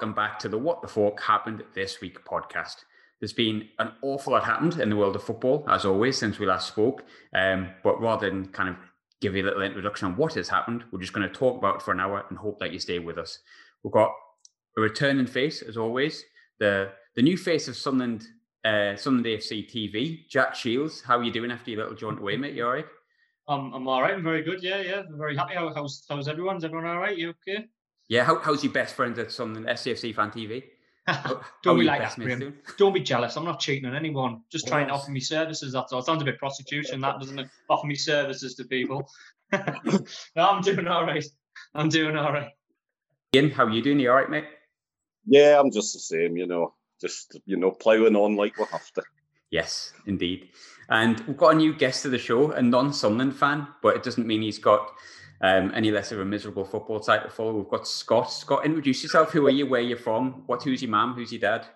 Welcome back to the What the Fork Happened This Week podcast. There's been an awful lot happened in the world of football, as always, since we last spoke. Um, but rather than kind of give you a little introduction on what has happened, we're just going to talk about for an hour and hope that you stay with us. We've got a returning face, as always, the the new face of Sunderland, uh, Sunderland AFC TV, Jack Shields. How are you doing after your little jaunt away, mate? You all right? I'm, I'm all right. I'm very good. Yeah, yeah. I'm very happy. How, how's, how's everyone? Is everyone all right? You okay? Yeah. How, how's your best friend at Sunderland SCFC Fan TV? Don't be like that, mates Graham. doing? Don't be jealous. I'm not cheating on anyone. Just trying to offer me services. That's all. It sounds a bit prostitution, that doesn't it? Offer me services to people. no, I'm doing all right. I'm doing all right. Ian, how are you doing? You all right, mate? Yeah, I'm just the same, you know. Just you know, ploughing on like we have to. Yes, indeed. And we've got a new guest to the show, a non-Sunderland fan, but it doesn't mean he's got um, any less of a miserable football side to follow. We've got Scott. Scott, introduce yourself. Who are you? Where are you from? What? Who's your mum? Who's your dad?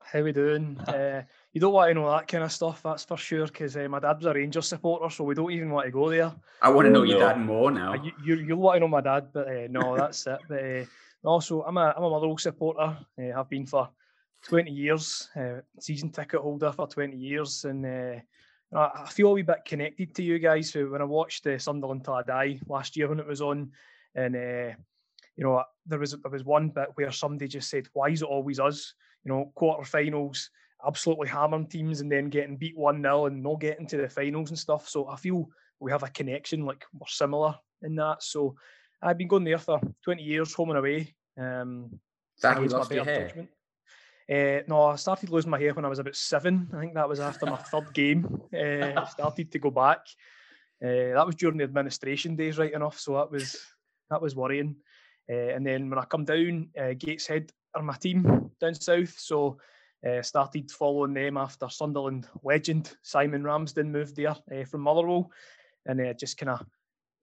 How are we doing? uh, you don't want to know that kind of stuff, that's for sure, because uh, my dad was a Rangers supporter, so we don't even want to go there. I want to know your dad more now. Uh, you, you, you'll want to know my dad, but uh, no, that's it. But uh, also, I'm a, I'm a Motherwell supporter. Uh, have been for 20 years, uh, season ticket holder for 20 years, and uh, I I feel a wee bit connected to you guys. So when I watched uh, Sunderland Till I Die last year when it was on, and uh, you know, there was there was one bit where somebody just said, "Why is it always us?" You know, quarterfinals, absolutely hammering teams, and then getting beat one 0 and not getting to the finals and stuff. So I feel we have a connection, like we're similar in that. So I've been going there for 20 years, home and away. Um, Is that how you lost your hair? judgment. Uh, no, I started losing my hair when I was about seven. I think that was after my third game. Uh, I started to go back. Uh, that was during the administration days, right enough. So that was that was worrying. Uh, and then when I come down, uh, Gateshead are my team down south. So uh, started following them after Sunderland legend Simon Ramsden moved there uh, from Motherwell, and uh, just kind of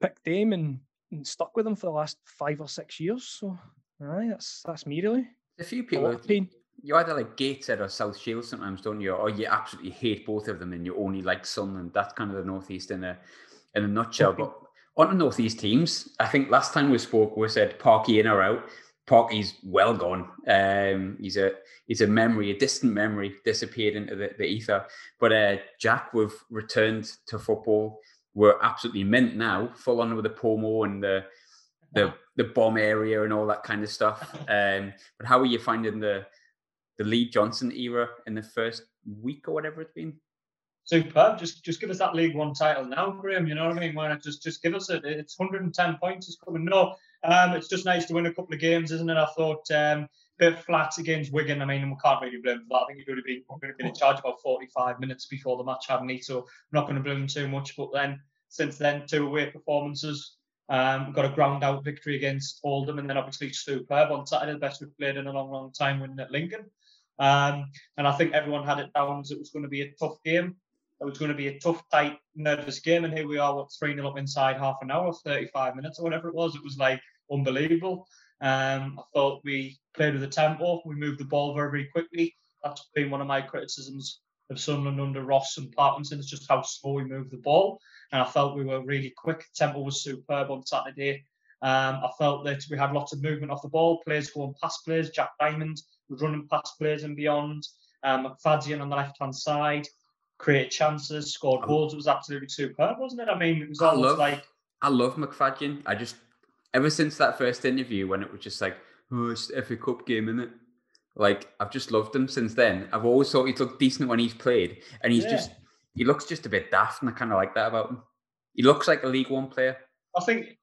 picked them and, and stuck with them for the last five or six years. So, aye, that's that's me really. A few A people. lot of pain. You either like Gateshead or South Shields sometimes, don't you? Or you absolutely hate both of them and you only like Sunderland. That's kind of the Northeast in a in a nutshell. Okay. But on the Northeast teams, I think last time we spoke, we said Parky in or out. Parky's well gone. Um, he's a he's a memory, a distant memory, disappeared into the, the ether. But uh, Jack, we've returned to football. We're absolutely mint now, full on with the Pomo and the the the bomb area and all that kind of stuff. Um, but how are you finding the the Lee Johnson era in the first week or whatever it's been? Superb. Just just give us that League One title now, Graham. You know what I mean? Why not just just give us it? It's 110 points is coming. No, um, it's just nice to win a couple of games, isn't it? I thought um, bit flat against Wigan. I mean, we can't really blame for that. I think would have been would been in charge about 45 minutes before the match, hadn't he? So I'm not going to blame him too much. But then since then, two away performances. Um, got a ground out victory against Oldham, and then obviously superb on Saturday, the best we've played in a long, long time, winning at Lincoln. Um, and I think everyone had it down as it was going to be a tough game. It was going to be a tough, tight, nervous game. And here we are, what, 3 0 up inside half an hour, 35 minutes or whatever it was. It was like unbelievable. Um, I thought we played with the tempo, we moved the ball very, very quickly. That's been one of my criticisms of Sunderland under Ross and Parkinson, is just how slow we move the ball. And I felt we were really quick. Tempo was superb on Saturday. Um, I felt that we had lots of movement off the ball, players going past players. Jack Diamond was running past players and beyond. Um, on the left hand side created chances, scored Oh. goals. It was absolutely superb, wasn't it? I mean, it was I almost love- like I love McFadzean. I just ever since that first interview when it was just like, oh, it's FA Cup game, is it? Like I've just loved him since then. I've always thought he's looked decent when he's played, and he's Yeah. just he looks just a bit daft, and I kind of like that about him. He looks like a League One player. I think,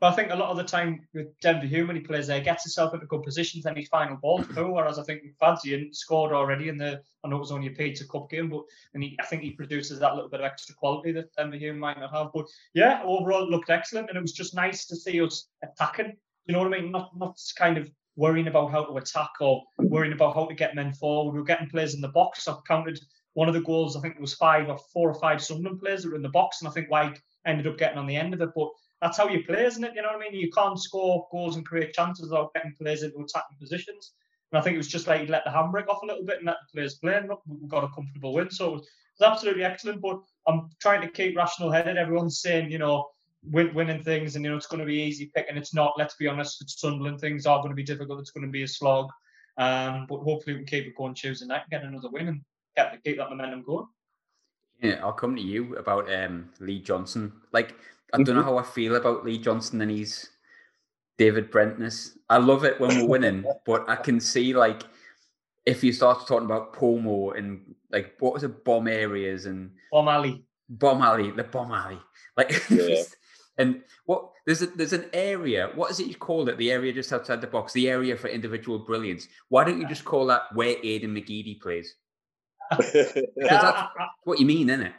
but I think a lot of the time with Denver Hume when he plays there, he gets himself into good positions, then his final ball through. Whereas I think McFadzean scored already in the, I know it was only a Pizza Cup game, but and he, I think he produces that little bit of extra quality that Denver Hume might not have. But yeah, overall it looked excellent, and it was just nice to see us attacking. You know what I mean? Not not kind of worrying about how to attack or worrying about how to get men forward. We were getting players in the box. I've counted one of the goals. I think it was five or four or five Sunderland players that were in the box, and I think White ended up getting on the end of it. But that's how you play, isn't it? You know what I mean? You can't score goals and create chances without getting players into attacking positions. And I think it was just like let the handbrake off a little bit and let the players play. And we got a comfortable win. So it was, it was absolutely excellent. But I'm trying to keep rational headed. Everyone's saying, you know, win, winning things, and you know it's going to be easy pick, and it's not. Let's be honest, Sunderland. Things are going to be difficult. It's going to be a slog, um, but hopefully we can keep it going Tuesday night and get another win and get keep that momentum going. Yeah, I'll come to you about um, Lee Johnson. Like, I don't know mm-hmm. how I feel about Lee Johnson and he's David Brentness. I love it when we're winning, but I can see like if you start talking about Pomo and like what was it, bomb areas and bomb alley, bomb alley, the bomb alley, like. Yeah. and what there's a there's an area. What is it you call it? The area just outside the box, the area for individual brilliance. Why don't you just call that where Aiden McGeady plays? That's what you mean, isn't it?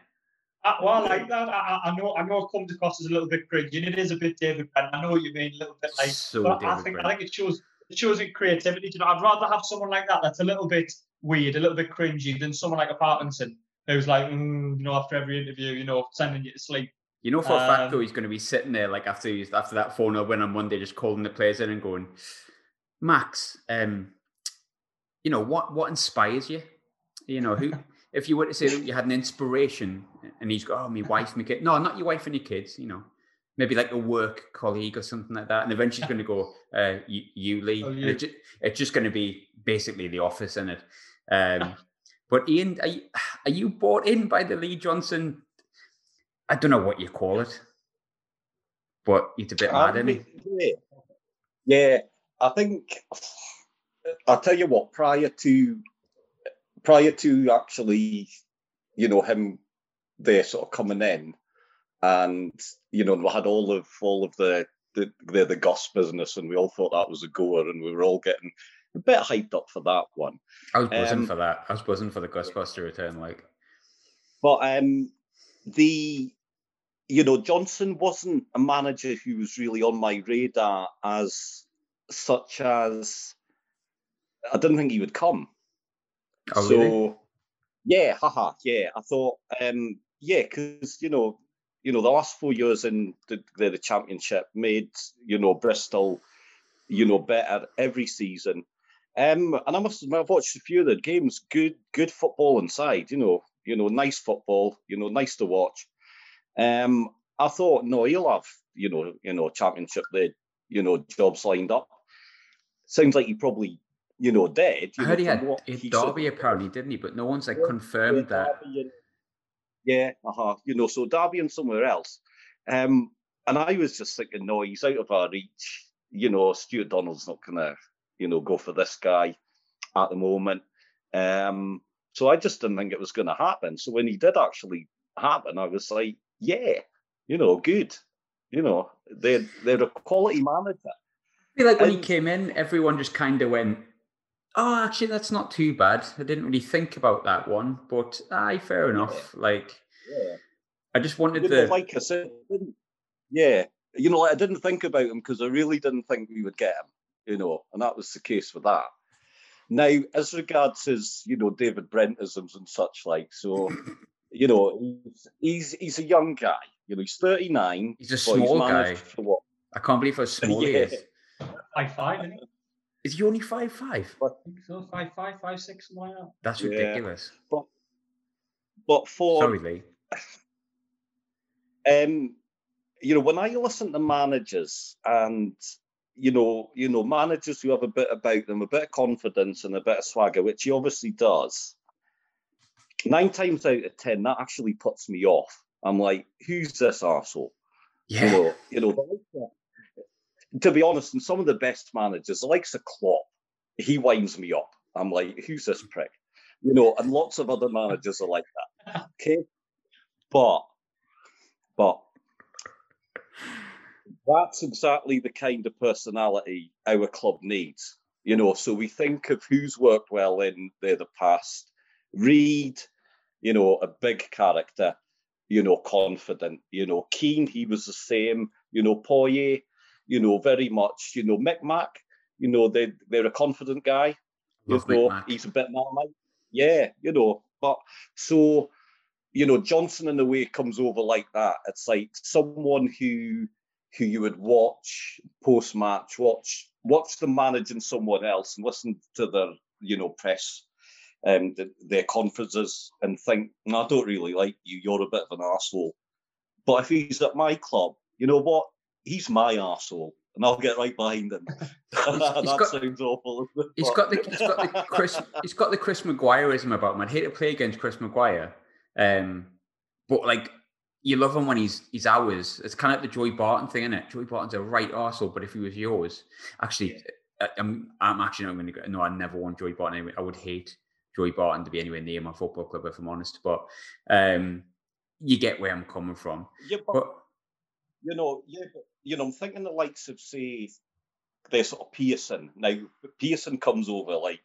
I, well, I like that. I, I, know. I know it comes across as a little bit cringy, and it is a bit David Brent. I know what you mean, a little bit like. So but I think Brent. I think it shows it shows it creativity. You know, I'd rather have someone like that that's a little bit weird, a little bit cringy, than someone like a Parkinson who's like, mm, you know, after every interview, you know, sending you to sleep. You know, for um, a fact though, um, he's going to be sitting there like after he's, after that 4 0 win on Monday, just calling the players in and going, Max, um, you know what? What inspires you? You know who? if you were to say that you had an inspiration and he's got, oh, my wife, my kid. No, not your wife and your kids, you know. Maybe like a work colleague or something like that. And eventually he's going to go, uh, you, you Lee. Oh, It just, it's just going to be basically the office in it. Um, but Ian, are you, are you bought in by the Lee Johnson? I don't know what you call it, but it's a bit mad, isn't? Yeah. yeah, I think I'll tell you what. Prior to prior to actually, you know, him there sort of coming in, and you know, we had all of all of the the the, the Goss business, and we all thought that was a goer, and we were all getting a bit hyped up for that one. I was buzzing um, for that. I was buzzing for the Ghostbuster return, like. But um, the you know Johnson wasn't a manager who was really on my radar as such as I didn't think he would come. Oh, so really? yeah, haha, yeah. I thought, um, yeah, because you know, you know, the last four years in the, the, the championship made you know Bristol, you know, better every season. Um, and I must admit, I've watched a few of the games. Good, good football inside. You know, you know, nice football. You know, nice to watch. Um, I thought, no, he'll have, you know, you know, championship, the, you know, jobs lined up. Sounds like he probably you know, dead. You I heard he had, he Derby apparently, didn't he? But no one's like yeah, confirmed yeah, that. And, yeah, uh-huh. You know, so Derby and somewhere else. Um, and I was just thinking, no, he's out of our reach. You know, Stuart Donald's not gonna, you know, go for this guy at the moment. Um, so I just didn't think it was gonna happen. So when he did actually happen, I was like, yeah, you know, good. You know, they're they're a quality manager. I feel like when and, he came in, everyone just kind of went, Oh, actually, that's not too bad. I didn't really think about that one, but aye, fair enough. Yeah. Like, yeah. I just wanted to. Like I said, yeah, you know, I didn't think about him because I really didn't think we would get him. You know, and that was the case with that. Now, as regards his, you know, David Brentisms and such like, so, you know, he's, he's he's a young guy. You know, he's thirty nine. He's a small he's guy. I can't believe how small yeah. he is. Like five, isn't he? Is he only five five? I think so. Five five, five six, why not? That's ridiculous. Yeah. But but for sorry, Lee. Um, you know, when I listen to managers and you know, you know, managers who have a bit about them, a bit of confidence and a bit of swagger, which he obviously does. Nine times out of ten, that actually puts me off. I'm like, who's this asshole? Yeah. You know, you know, to be honest, and some of the best managers, like the Klopp, he winds me up. I'm like, who's this prick? You know, and lots of other managers are like that. Okay. But, but that's exactly the kind of personality our club needs. You know, so we think of who's worked well in the, the past. Reid, you know, a big character, you know, confident. You know, Keane, he was the same. You know, Poyet, you know, very much, you know, Mick Mac, you know, they they're a confident guy. Love you know, he's a bit marmite. Yeah, you know, but so you know, Johnson in a way comes over like that. It's like someone who who you would watch post match, watch watch them managing someone else and listen to their, you know, press um their conferences and think, I don't really like you, you're a bit of an asshole. But if he's at my club, you know what? He's my arsehole, and I'll get right behind him. he's that got- sounds awful. He's got the he's got the Chris he's got the Chris Maguireism about him. I'd hate to play against Chris Maguire, um, but like you love him when he's he's ours. It's kind of like the Joey Barton thing, isn't it? Joey Barton's a right arsehole, but if he was yours, actually, I, I'm I'm actually not going to go. No, I never want Joey Barton. Anyway. I would hate Joey Barton to be anywhere near my football club if I'm honest. But um, you get where I'm coming from. Yeah, but, But you know, yeah, but, you know, I'm thinking the likes of say, there's sort of Pearson. Now Pearson comes over like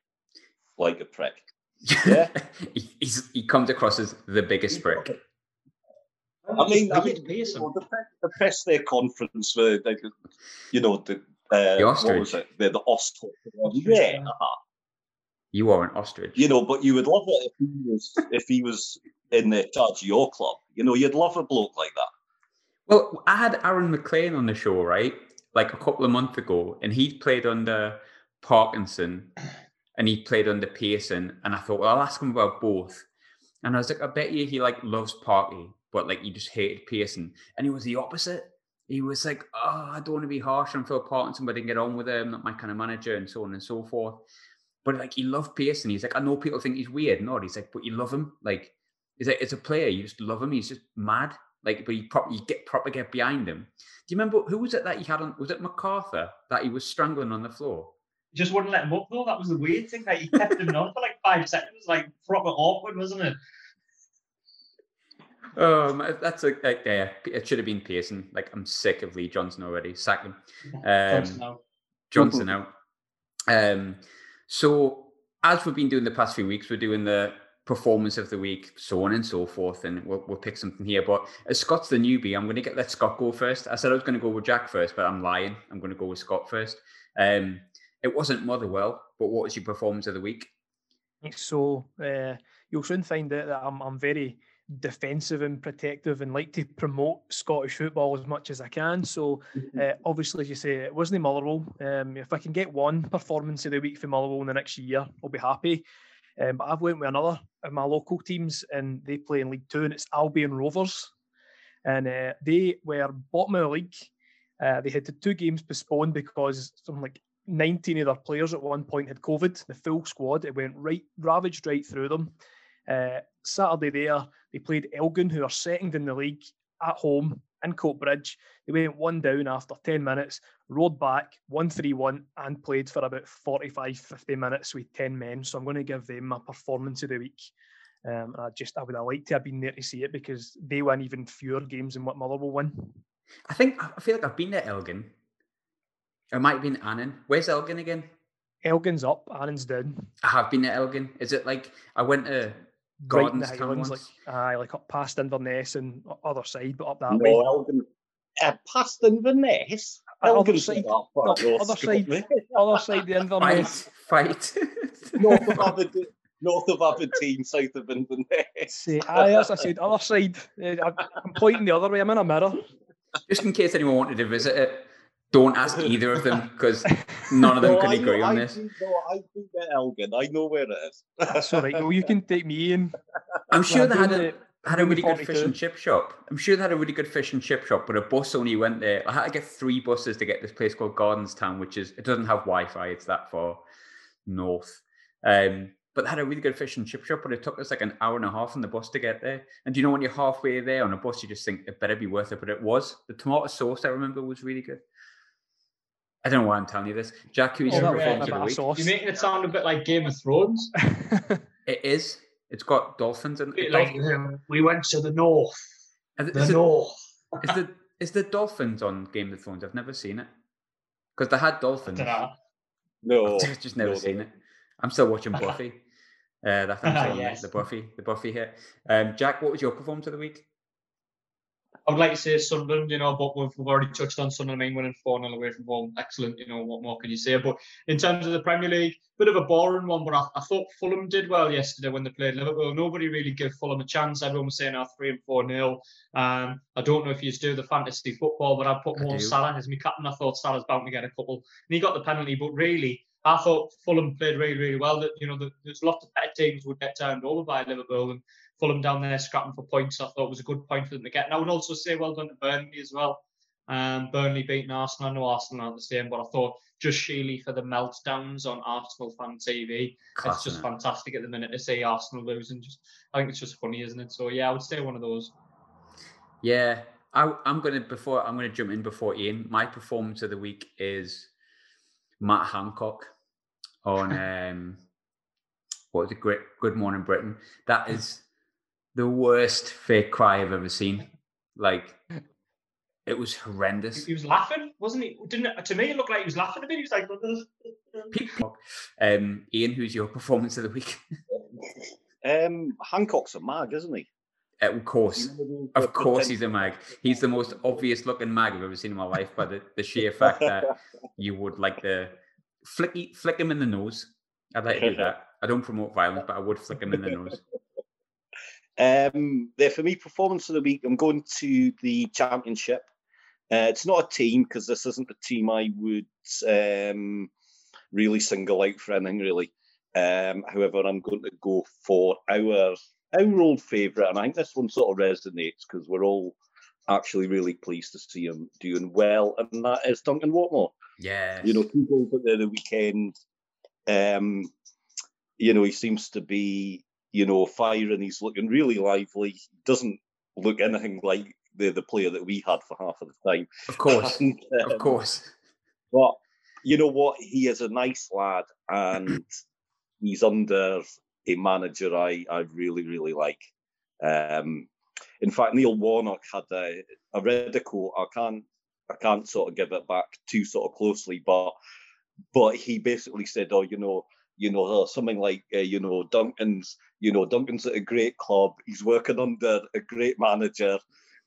like a prick. Yeah. he, he's, he comes across as the biggest prick. I mean, I mean, Pearson. you know, the, press, the press their conference for like, you know, the uh, The what was ostrich. it? The, the ostrich. Ostrich, Yeah, yeah. uh-huh. You are an ostrich. you know, but you would love it if he was if he was in the charge of your club. You know, you'd love a bloke like that. Well, I had Aaron McLean on the show, right? Like a couple of months ago, and he played under Parkinson and he played under Pearson. And I thought, well, I'll ask him about both. And I was like, I bet you he like loves Parky, but like he just hated Pearson. And he was the opposite. He was like, oh, I don't want to be harsh on Phil Parkinson, but I didn't get on with him, not my kind of manager, and so on and so forth. But like he loved Pearson. He's like, I know people think he's weird. No, he's like, but you love him. Like, he's like, as a player, you just love him. He's just mad. Like, but you probably get proper get behind him. Do you remember who was it that he had on? Was it McArthur that he was strangling on the floor? Just wouldn't let him up though. That was the weird thing. Like he kept him on for like five seconds, like proper awkward, wasn't it? Um, that's a like, yeah. It should have been Pearson. Like, I'm sick of Lee Johnson already. Sack him. Johnson Um, now. Johnson out. Um, so as we've been doing the past few weeks, we're doing the performance of the week, so on and so forth, and we'll, we'll pick something here. But as Scott's the newbie, I'm going to get let Scott go first. I said I was going to go with Jack first, but I'm lying. I'm going to go with Scott first. Um, it wasn't Motherwell, but what was your performance of the week? So uh, you'll soon find out that I'm, I'm very defensive and protective and like to promote Scottish football as much as I can. So uh, obviously, as you say, it wasn't Motherwell. Um, if I can get one performance of the week for Motherwell in the next year, I'll be happy. Um, but I've went with another of my local teams, and they play in League Two, and it's Albion Rovers, and uh, they were bottom of the league. Uh, they had the two games postponed because something like 19 of their players at one point had COVID. The full squad, it went right, ravaged right through them. Uh, Saturday there, they played Elgin, who are second in the league at home in Coatbridge. They went one down after 10 minutes, rode back 1 3 1, and played for about 45 50 minutes with 10 men. So I'm going to give them my performance of the week. Um, and I just, I would have liked to have been there to see it because they won even fewer games than what Motherwell won. I think I feel like I've been to Elgin. It might have been Annan. Where's Elgin again? Elgin's up, Annan's down. I have been at Elgin. Is it like I went to Right in the Highlands, like aye, like up past Inverness and other side, but up that No, way. Elgin. Uh, past Inverness. Uh, other Elgin's side- not that no, other side. Other side, the Inverness. Fight, fight. north of Aberdeen, north of Aberdeen, south of Inverness. Say, aye, as I said, other side. Uh, I'm I'm pointing the other way. I'm in a mirror. Just in case anyone wanted to visit it, don't ask either of them because none of them No, can I agree know- on I this. do- No, I do get Elgin. I know where it is. That's all right. Well, you can take me in. I'm sure I'm they had a the- had a really good fish and chip shop. I'm sure they had a really good fish and chip shop, but a bus only went there. I had to get three buses to get this place called Gardenstown, which is it doesn't have Wi-Fi. It's that far north. Um, but they had a really good fish and chip shop, but it took us like an hour and a half on the bus to get there. And do you know when you're halfway there on a bus, you just think it better be worth it. But it was. The tomato sauce I remember was really good. I don't know why I'm telling you this. Jack, who's Oh, your performance a of the week? sauce. You're making it sound a bit like Game of Thrones. It is. It's got dolphins and bit like um, we went to the north. is, The it, north. is the is the dolphins on Game of Thrones? I've never seen it because they had dolphins. No, I've just never no, seen it. I'm still watching Buffy. Uh, that thing's on Yes. the Buffy, the Buffy hit. Um, Jack, what was your performance of the week? I would like to say Sunderland, you know, but we've, we've already touched on Sunderland. I mean, winning 4 0 away from home. Excellent, you know, what more can you say? But in terms of the Premier League, bit of a boring one, but I, I thought Fulham did well yesterday when they played Liverpool. Nobody really gave Fulham a chance. Everyone was saying, oh, 3 and 4 0. Um, I don't know if you do the fantasy football, but I put more Mo. Salah as my captain. I thought Salah's bound to get a couple. And he got the penalty, but really, I thought Fulham played really, really well. That you know, the, there's lots of better teams would get turned over by Liverpool, and Fulham down there scrapping for points. I thought was a good point for them to get. And I would also say well done to Burnley as well. Um, Burnley beating Arsenal. I know Arsenal aren't the same, but I thought just Sheely for the meltdowns on Arsenal fan TV. Class, it's just innit? fantastic at the minute to see Arsenal losing. Just I think it's just funny, isn't it? So yeah, I would say one of those. Yeah, I, I'm gonna before I'm gonna jump in before Ian. My performance of the week is Matt Hancock on um, what was it? Great Good Morning Britain. That is the worst fake cry I've ever seen. Like it was horrendous. He was laughing, wasn't he? Didn't it, to me it looked like he was laughing a bit. He was like, People. Um, Ian, who's your performance of the week? Um, Hancock's a mag, isn't he? Uh, of course, of course, he's a mag. He's the most obvious looking mag I've ever seen in my life. By the, the sheer fact that you would like the flick flick him in the nose. I'd like to do that. I don't promote violence, but I would flick him in the nose. Um, there for me, performance of the week. I'm going to the championship. Uh, it's not a team because this isn't a team I would um, really single out for anything really. Um, however, I'm going to go for our our old favourite, and I think this one sort of resonates because we're all actually really pleased to see him doing well, and that is Duncan Watmore. Yeah, You know, two goals at the the weekend. Um, you know, he seems to be, you know, firing. He's looking really lively. He doesn't look anything like the the player that we had for half of the time. of course, And, of um, course. But you know what? He is a nice lad, and he's under a manager I I really really like. Um, in fact, Neil Warnock had a read a quote. I can't I can't sort of give it back too sort of closely, but but he basically said, oh, you know. You know, uh, something like uh, you know Duncan's. You know, Duncan's at a great club. He's working under a great manager.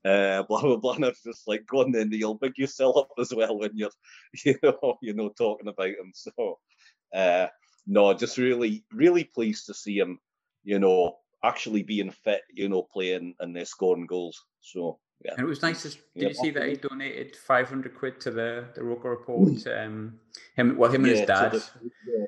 Uh, blah blah blah. And I was just like, go on then, Neil, big yourself up as well when you're you know, you know, talking about him. So, uh, no, just really, really pleased to see him, you know, actually being fit, you know, playing and they're scoring goals. So, yeah. And it was nice. To, did Yeah, you see that he donated 500 quid to the the Roker Report? Um, him, well, him and his dad. the-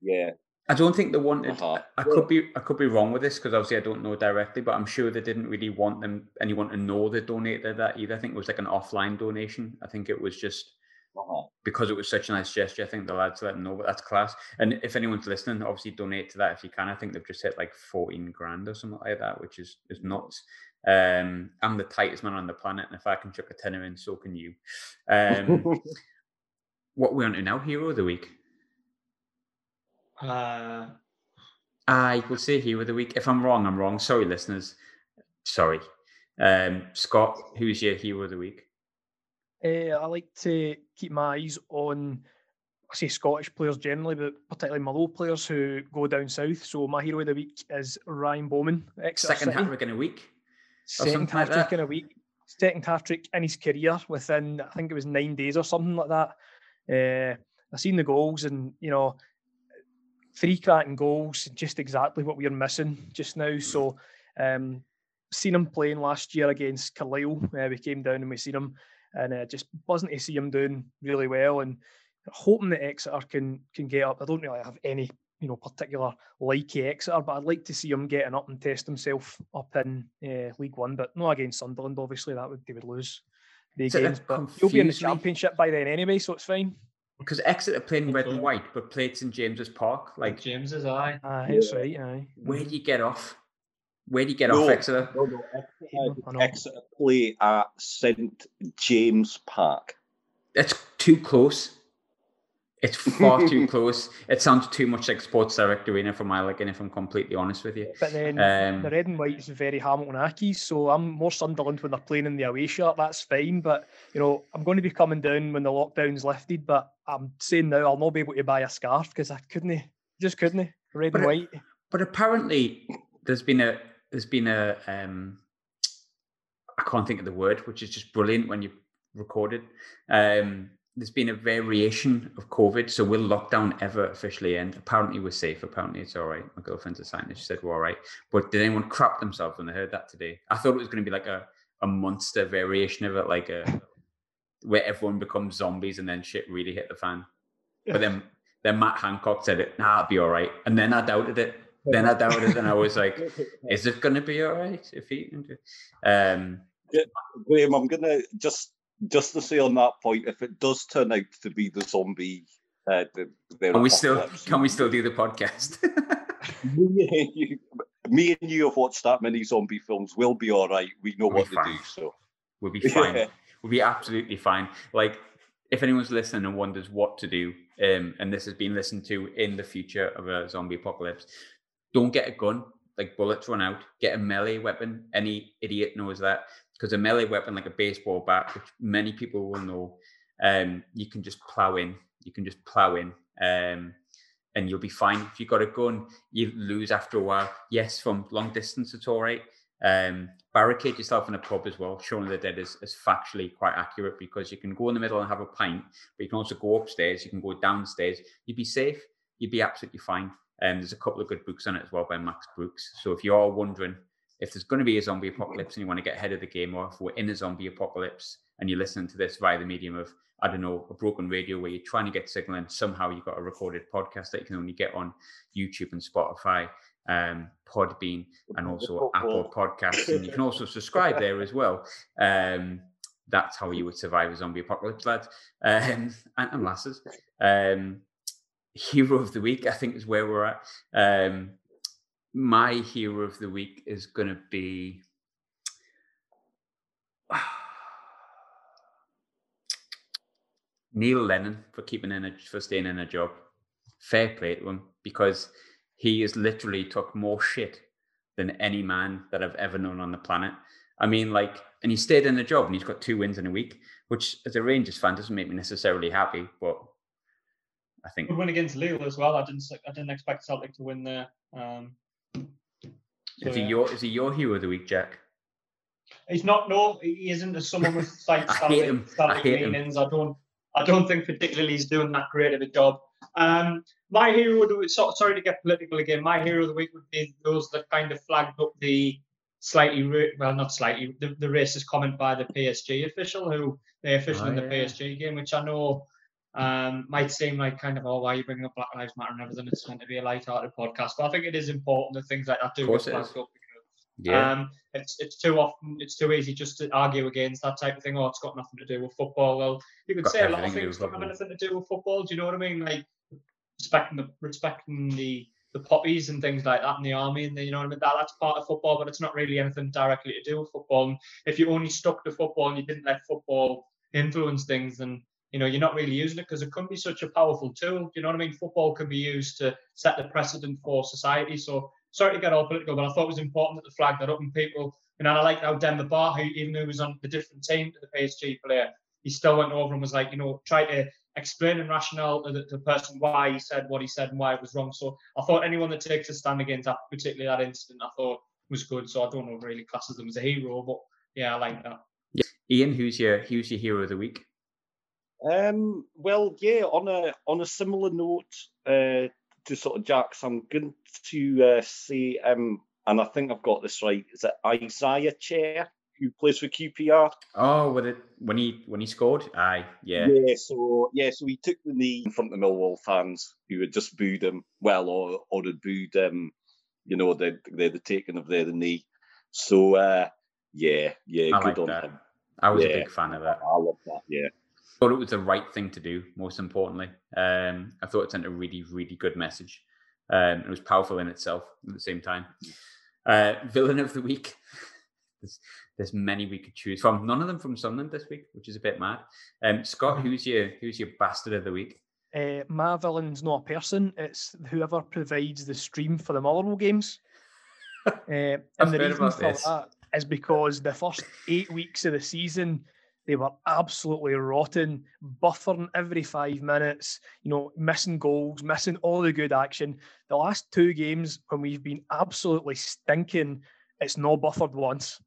yeah, I don't think they wanted. Uh-huh. I could be. I could be wrong with this because obviously I don't know directly, but I'm sure they didn't really want them anyone to know they donated that either. I think it was like an offline donation. I think it was just uh-huh. because it was such a nice gesture. I think the lads let them know, but that's class. And if anyone's listening, obviously donate to that if you can. I think they've just hit like 14 grand or something like that, which is is nuts. Um, I'm the tightest man on the planet, and if I can chuck a tenner in, so can you. Um, what we on to now? Hero of the week. Uh, I will say hero of the week. If I'm wrong, I'm wrong. Sorry, listeners. Sorry. Um, Scott, who's your hero of the week? Uh, I like to keep my eyes on, I say Scottish players generally, but particularly Mallow players who go down south. So my hero of the week is Ryan Bowman. Exeter Second City. hat trick in a week. second something like hat trick that. in a week. Second hat trick in his career within, I think it was nine days or something like that. Uh, I seen the goals and, you know, three cracking goals, just exactly what we're missing just now. So, um, seen him playing last year against Carlisle. Uh, we came down and we seen him, and uh, just buzzing to see him doing really well and hoping that Exeter can can get up. I don't really have any you know particular like Exeter, but I'd like to see him getting up and test himself up in uh, League One, but not against Sunderland. Obviously, that would they would lose the so games. But he'll be in the championship by then anyway, so it's fine. Because Exeter playing red and white, but played St James's Park. Like, like James's eye. Aye, it's right. Aye. where do you get off? Where do you get No. off, Exeter? No, no, Exeter, Exeter play at St James Park. That's too close. It's far too close. It sounds too much like Sports Direct Arena for my liking, if I'm completely honest with you. But then Um, the red and white is very Hamilton Accies, so I'm more Sunderland when they're playing in the away shirt. That's fine, but you know I'm going to be coming down when the lockdown's lifted. But I'm saying now I'll not be able to buy a scarf because I couldn't, just couldn't. Red But and it- white. But apparently, there's been a there's been a um, I can't think of the word, which is just brilliant when you record it. Um, there's been a variation of COVID, so will lockdown ever officially end? Apparently, we're safe. Apparently, it's all right. My girlfriend's a scientist. She said we're all right. But did anyone crap themselves when they heard that today? I thought it was going to be like a a monster variation of it, like a where everyone becomes zombies and then shit really hit the fan. But then then Matt Hancock said it, nah, it'll be all right. And then I doubted it. Then I doubted it and I was like, is it gonna be all right if he um Graham, I'm gonna just just to say on that point, if it does turn out to be the zombie, uh, the, the can we still can we still do the podcast? me, and you, me and you have watched that many zombie films. We'll be all right. We know We'll what to fine. do. So We'll be fine. We'll be absolutely fine. Like if anyone's listening and wonders what to do, um, and this has been listened to in the future of a zombie apocalypse, don't get a gun. Like bullets run out. Get a melee weapon. Any idiot knows that because a melee weapon, like a baseball bat, which many people will know, um, you can just plow in. You can just plow in. Um, and you'll be fine. If you've got a gun, you lose after a while. Yes, from long distance, it's all right. Um, barricade yourself in a pub as well. Shaun of the Dead is, is factually quite accurate because you can go in the middle and have a pint, but you can also go upstairs, you can go downstairs. You'd be safe, you'd be absolutely fine. And there's a couple of good books on it as well by Max Brooks. So if you're wondering if there's going to be a zombie apocalypse and you want to get ahead of the game, or if we're in a zombie apocalypse and you're listening to this via the medium of, I don't know, a broken radio where you're trying to get signal and somehow you've got a recorded podcast that you can only get on YouTube and Spotify, um, Podbean, and also Apple Podcasts. And you can also subscribe there as well. Um, that's how you would survive a zombie apocalypse, lads um, and, and lasses. Um, hero of the week, I think, is where we're at. Um, my hero of the week is going to be. Neil Lennon for keeping in a for staying in a job. Fair play to him because he has literally took more shit than any man that I've ever known on the planet. I mean, like, and he stayed in a job and he's got two wins in a week, which as a Rangers fan doesn't make me necessarily happy, but I think Good win against Lille as well. I didn't I didn't expect Celtic to win there. Um, so, is he yeah. your is he your hero of the week, Jack? He's not. No, he isn't. As someone with slight I hate him. I him. meanings, I don't. I don't think particularly he's doing that great of a job. Um, my hero of the week. So, sorry to get political again. My hero of the week would be those that kind of flagged up the slightly, well, not slightly, the, the racist comment by the PSG official who the official Oh, in the yeah. PSG game, which I know um, might seem like kind of, oh, why are you bringing up Black Lives Matter and everything? It's meant to be a light-hearted podcast, but I think it is important that things like that do get flagged up. Yeah. Um, it's it's too often it's too easy just to argue against that type of thing. Oh, it's got nothing to do with football. Well, you could Got say a lot of everything to do things don't have anything to do with football. Do you know what I mean? Like respecting the respecting the the poppies and things like that in the army, and the, you know what I mean. That that's part of football, but it's not really anything directly to do with football. And if you only stuck to football and you didn't let football influence things, then you know you're not really using it because it can be such a powerful tool. You know what I mean? Football can be used to set the precedent for society. So sorry to get all political, but I thought it was important that they flagged that up and people. You know, and I like how Demba Ba, who even though he was on the different team to the PSG player, he still went over and was like, you know, try to explain and rationale to the, the person why he said what he said and why it was wrong. So I thought anyone that takes a stand against that, particularly that incident, I thought was good. So I don't know really classes them as a hero, but yeah, I like that. Yeah. Ian, who's your who's your hero of the week? Um, well, yeah. On a on a similar note uh, to sort of Jack's, I'm going to uh, say, um, and I think I've got this right. Is it Ilias Chair who plays for QPR? Oh, with it when he when he scored? Aye, yeah. Yeah. So yeah, so he took the knee in front of the Millwall fans who had just booed him. Well, or or had booed um, you know, the the the taking of their the knee. So uh, yeah, yeah, I good like on that. him. I was a big fan of that. I love that. Yeah. Thought it was the right thing to do. Most importantly, um, I thought it sent a really, really good message. Um, it was powerful in itself at the same time. Uh, villain of the week. There's, there's many we could choose from. None of them from Sunderland this week, which is a bit mad. Um, Scott, who's your who's your bastard of the week? Uh, my villain's not a person; it's whoever provides the stream for the Motherwell games. Uh, and the reason for this. that is because the first eight weeks of the season they were absolutely rotten, buffering every five minutes. You know, missing goals, missing all the good action. The last two games when we've been absolutely stinking, it's no buffered once.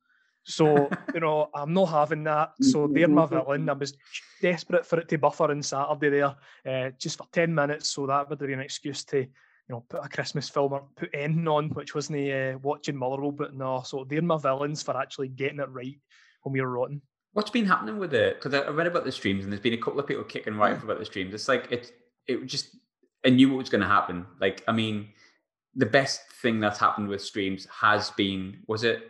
So you know, I'm not having that. So they're my villain. I was desperate for it to buffer on Saturday there, uh, just for ten minutes, so that would have been an excuse to, you know, put a Christmas film or put N on, which wasn't uh, watching Motherwell. But no, so they're my villains for actually getting it right when we were rotten. What's been happening with it? Because I read about the streams, and there's been a couple of people kicking right off mm. about the streams. It's like it, it just I knew what was going to happen. Like, I mean, the best thing that's happened with streams has been was it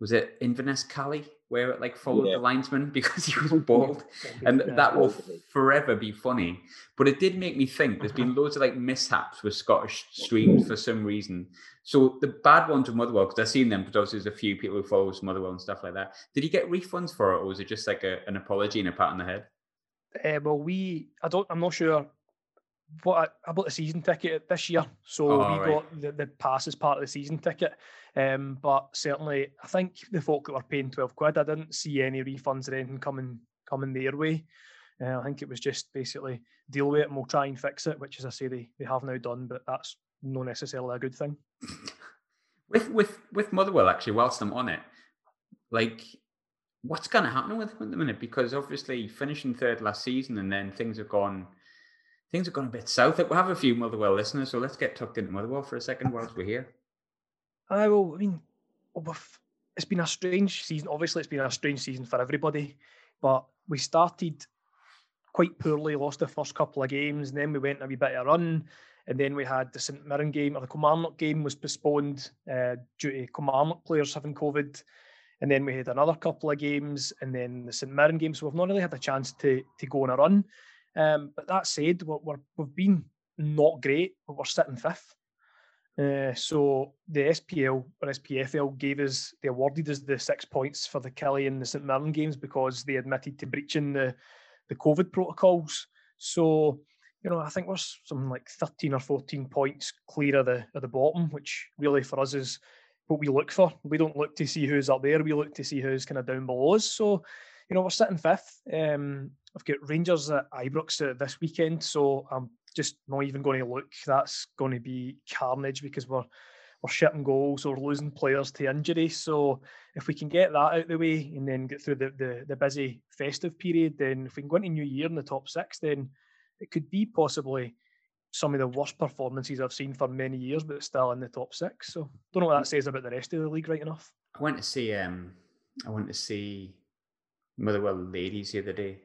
was it Inverness Cali where it like followed Yeah. the linesman because he was bald, and that will forever be funny. But it did make me think. There's been loads of like mishaps with Scottish streams for some reason. So the bad ones with Motherwell, because I've seen them, but obviously there's a few people who follow Motherwell and stuff like that. Did he get refunds for it, or was it just like a, an apology and a pat on the head? Uh, well, we I don't I'm not sure what I, I bought a season ticket this year, so Oh, we right. got the, the pass as part of the season ticket. Um, but certainly, I think the folk that were paying twelve quid, I didn't see any refunds or anything coming coming their way. Uh, I think it was just basically deal with it and we'll try and fix it, which, as I say, they, they have now done, but that's not necessarily a good thing. With with with Motherwell, actually, whilst I'm on it, like, what's going to happen with them at the minute? Because obviously, finishing third last season, and then things have gone, things have gone a bit south. We have a few Motherwell listeners, so let's get tucked into Motherwell for a second whilst we're here. I will. I mean, it's been a strange season. Obviously, it's been a strange season for everybody. But we started quite poorly, lost the first couple of games, and then we went a wee bit of a run, and then we had the St Mirren game or the Kilmarnock game was postponed uh, due to Kilmarnock players having COVID, and then we had another couple of games, and then the St Mirren game. So we've not really had a chance to to go on a run. Um, but that said, we're, we've been not great, but we're sitting fifth. Uh, so the SPL or SPFL gave us, they awarded us the six points for the Killie and the St Mirren games because they admitted to breaching the, the COVID protocols. So, you know, I think we're something like 13 or 14 points clear of the, of the bottom, which really for us is what we look for. We don't look to see who's up there, we look to see who's kind of down below us. So, you know, we're sitting fifth. Um, I've got Rangers at Ibrox this weekend, so I'm just not even going to look. That's going to be carnage because we're we're shitting goals or losing players to injury. So if we can get that out the way and then get through the, the, the busy festive period, then if we can go into New Year in the top six, then it could be possibly some of the worst performances I've seen for many years, but still in the top six. So don't know what that says about the rest of the league right enough. I went to see um I went to see Motherwell ladies the other day,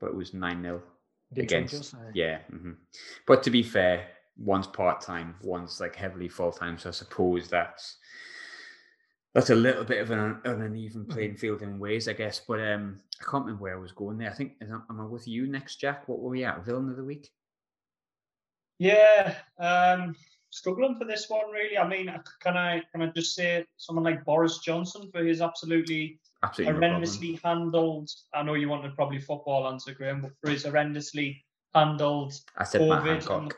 but it was nine 0 Against against Rangers, aye. yeah. hmm But to be fair, one's part time, one's like heavily full time. So I suppose that's that's a little bit of an, an uneven playing field in ways, I guess. But um, I can't remember where I was going there. I think is, am I with you next, Jack? What were we at? Villain of the week? Yeah, um, struggling for this one really. I mean, can I can I just say someone like Boris Johnson for his absolutely Absolutely no horrendously handled. I know you wanted probably football answer, Graham, but for his horrendously handled I said COVID and-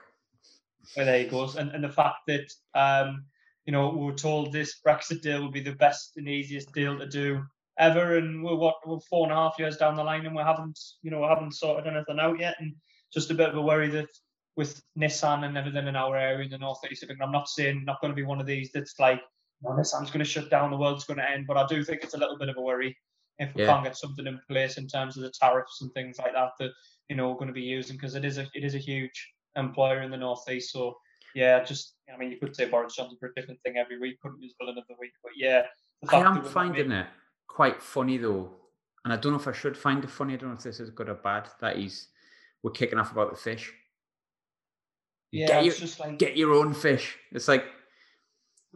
Well, there he goes. And, and the fact that, um, you know, we were told this Brexit deal would be the best and easiest deal to do ever. And we're what, we're four and a half years down the line and we haven't, you know, we haven't sorted anything out yet. And just a bit of a worry that with Nissan and everything in our area in the northeast of England, I'm not saying not going to be one of these that's like, no, Nissan's going to shut down, the world's going to end. But I do think it's a little bit of a worry if we Yeah. can't get something in place in terms of the tariffs and things like that that, you know, we're going to be using because it is a, it is a huge employer in the northeast. So yeah, just I mean, you could say Boris Johnson for a different thing every week, couldn't use villain of the week, but yeah, the I am finding it quite funny though, and I don't know if I should find it funny. I don't know if this is good or bad that he's we're kicking off about the fish. Yeah, get it's your- just like Get your own fish. It's like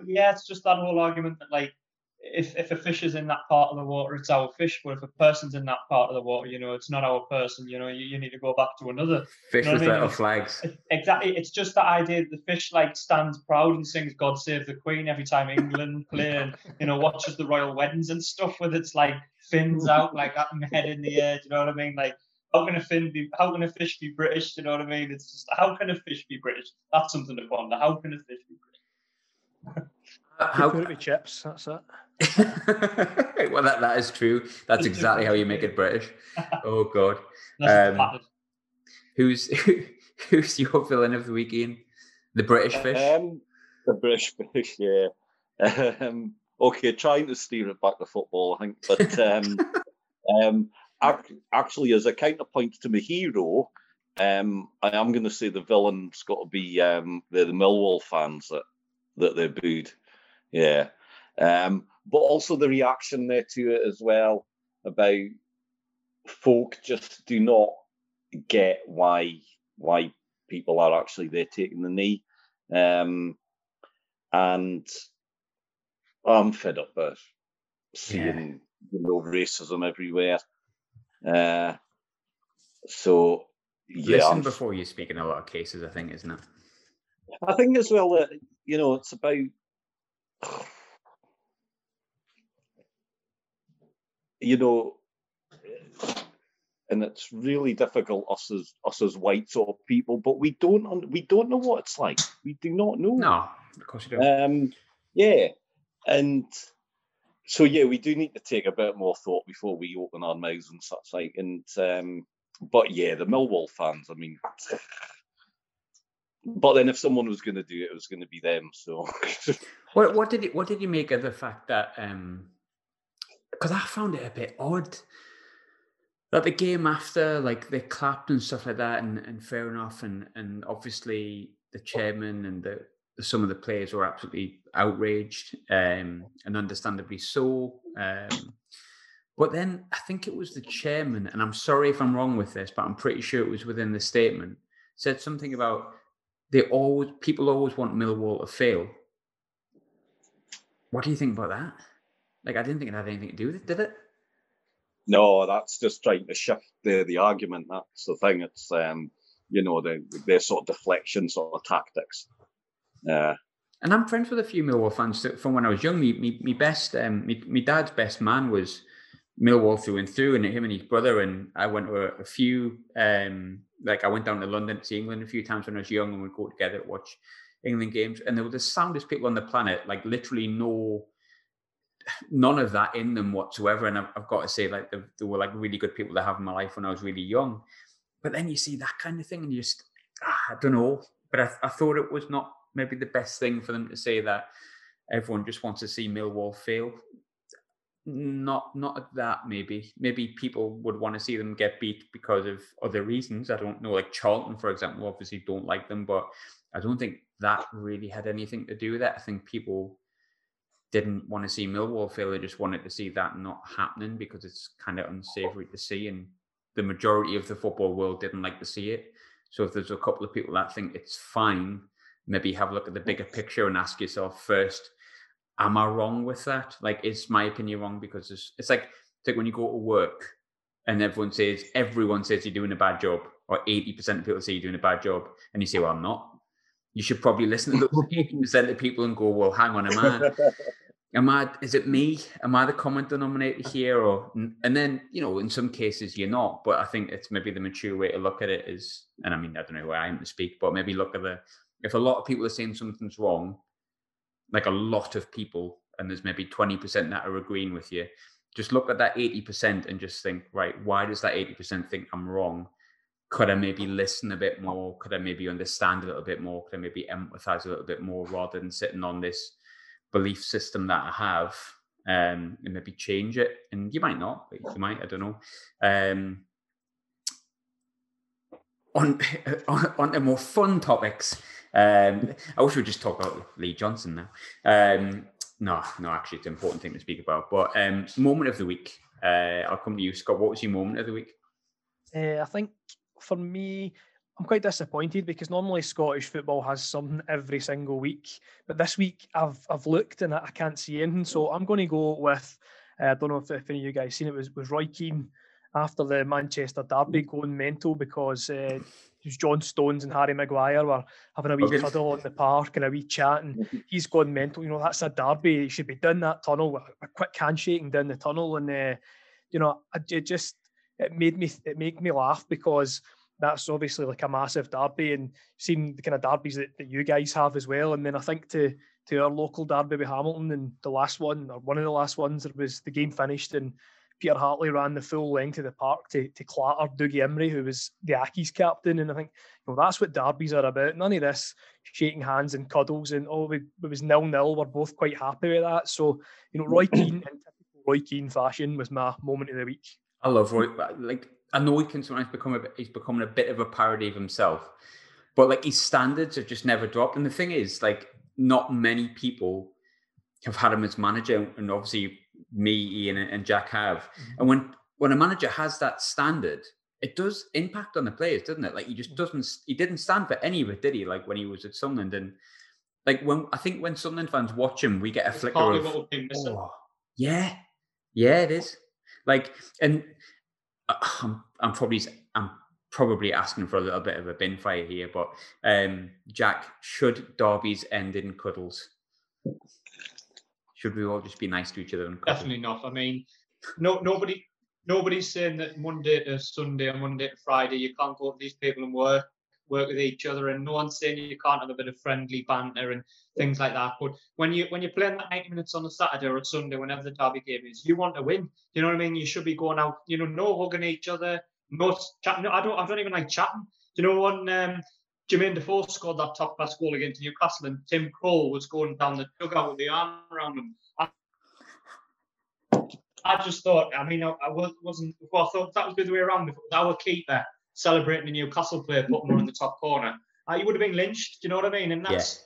yeah, it's just that whole argument that like if if a fish is in that part of the water, it's our fish, but if a person's in that part of the water, you know, it's not our person. You know, you, you need to go back to another. fish know what with I mean? little It's- flags. It- Exactly, it's just the idea that the fish like stands proud and sings "God Save the Queen" every time England play, and you know watches the royal weddings and stuff with its like fins out like that and head in the air. Do you know what I mean? Like, how can a fin be? How can a fish be British? Do you know what I mean? It's just how can a fish be British? That's something to ponder. How can a fish be British? How, Put it be chips, that's it. well, that, that is true. That's exactly how you make it British. Oh God, Um, patted. who's who's your villain of the week, Ian? The British fish. Um, the British fish, yeah. Um, okay, trying to steer it back to football, I think. But um, um, ac- actually, as a counterpoint to my hero, um, I am going to say the villain's got to be um, the, the Millwall fans that that they booed. Yeah. Um, but also the reaction there to it as well about folk just do not get why why people are actually there taking the knee. Um, and I'm fed up with seeing you know, racism everywhere. Uh, so yeah, Listen before you speak in a lot of cases, I think, isn't it? I think as well that you know it's about you know, and it's really difficult us as us as white sort of people, but we don't un- we don't know what it's like. We do not know. No, of course you don't. Um, yeah, and so yeah, we do need to take a bit more thought before we open our mouths and such like. And um, but yeah, the Millwall fans. I mean, but then if someone was going to do it, it was going to be them. So What what did you, what did you make of the fact that um because I found it a bit odd that the game after like they clapped and stuff like that and, and fair enough and and obviously the chairman and the some of the players were absolutely outraged um and understandably so um but then I think it was the chairman and I'm sorry if I'm wrong with this but I'm pretty sure it was within the statement said something about they always people always want Millwall to fail what do you think about that? Like, I didn't think it had anything to do with it, did it? no, that's just trying to shift the the argument. That's the thing. It's um, you know, the their sort of deflection sort of tactics. Uh, And I'm friends with a few Millwall fans from when I was young. Me, me, me best, um, me, me dad's best man was Millwall through and through, and him and his brother. And I went to a, a few, um, like I went down to London to see England a few times when I was young, and we'd go together to watch England games. And they were the soundest people on the planet. Like literally no, none of that in them whatsoever. And I've, I've got to say, like they, they were like really good people to have in my life when I was really young. But then you see that kind of thing, and you just, ah, I don't know. But I, I thought it was not maybe the best thing for them to say that everyone just wants to see Millwall fail. Not not that maybe. Maybe people would want to see them get beat because of other reasons. I don't know, like Charlton, for example, obviously don't like them, but I don't think that really had anything to do with it. I think people didn't want to see Millwall fail. They just wanted to see that not happening because it's kind of unsavory to see, and the majority of the football world didn't like to see it. So if there's a couple of people that think it's fine, maybe have a look at the bigger picture and ask yourself first, am I wrong with that? Like, is my opinion wrong? Because it's, it's like, it's like when you go to work and everyone says, everyone says you're doing a bad job, or 80% of people say you're doing a bad job, and you say, well, I'm not. You should probably listen to those 80% of people and go, well, hang on, am I, am I, is it me? Am I the common denominator here? Or, and then, you know, in some cases you're not, but I think it's maybe the mature way to look at it is, and I mean, I don't know where I am to speak, but maybe look at the, if a lot of people are saying something's wrong, like a lot of people, and there's maybe 20% that are agreeing with you, just look at that 80% and just think, right, why does that 80% think I'm wrong? Could I maybe listen a bit more? Could I maybe understand a little bit more? Could I maybe empathize a little bit more rather than sitting on this belief system that I have um, and maybe change it? And you might not, but you might, I don't know. Um, on, on, on more fun topics. Um, I wish we'd just talk about Lee Johnson now. Um, no, no, actually, it's an important thing to speak about. But um, moment of the week. Uh, I'll come to you, Scott. What was your moment of the week? Uh, I think for me, I'm quite disappointed because normally Scottish football has something every single week, but this week I've I've looked and I can't see anything. So I'm going to go with uh, I don't know if, if any of you guys seen it was was Roy Keane after the Manchester derby going mental because uh, John Stones and Harry Maguire were having a wee Okay. cuddle on the park and a wee chat, and he's gone mental. You know that's a derby. He should be down that tunnel, with a quick handshaking down the tunnel, and uh, you know I, it just it made me it made me laugh because that's obviously like a massive derby and seeing the kind of derbies that, that you guys have as well. And then I think to to our local derby with Hamilton and the last one or one of the last ones, there was the game finished and Peter Hartley ran the full length of the park to, to clatter Dougie Imrie, who was the Accies captain. And I think you know, that's what derbies are about. None of this shaking hands and cuddles and oh, we, it was nil nil. We're both quite happy with that. So you know, Roy Keane in typical Roy Keane fashion was my moment of the week. I love Roy. Like I know he can sometimes become a bit, he's becoming a bit of a parody of himself, but like his standards have just never dropped. And the thing is, like, not many people have had him as manager, and obviously me, Ian, and Jack have. And when when a manager has that standard, it does impact on the players, doesn't it? Like he just doesn't. He didn't stand for any of it, did he? Like when he was at Sunderland, and like when I think when Sunderland fans watch him, we get a It's flicker of what we've been missing. Oh, yeah, Yeah, it is. Like, and uh, I'm, I'm probably I'm probably asking for a little bit of a bin fire here, but um, Jack, should derbies end in cuddles? Should we all just be nice to each other? And? Definitely not. I mean, no, nobody, nobody's saying that Monday to Sunday or Monday to Friday you can't go to these people and work work with each other, and no one's saying you can't have a bit of friendly banter and things like that. But when you when you're playing that 90 minutes on a Saturday or a Sunday, whenever the derby game is, you want to win. You know what I mean? You should be going out. You know, no hugging each other, no chatting. No, I don't. I don't even like chatting. You know when um, Jermaine Defoe scored that top class goal against Newcastle, and Tim Krul was going down the dugout with the arm around him. I, I just thought. I mean, I, I wasn't. Well, I thought that was the other way around. If it was our keeper celebrating a Newcastle player, putting one in the top corner, uh, you would have been lynched. Do you know what I mean? And that's.